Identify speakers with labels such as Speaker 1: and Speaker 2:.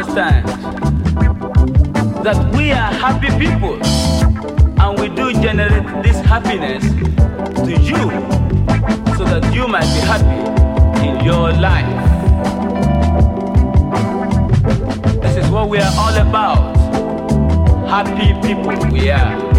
Speaker 1: understand that we are happy people and we do generate this happiness to you so that you might be happy in your life. This is what we are all about. Happy people we are.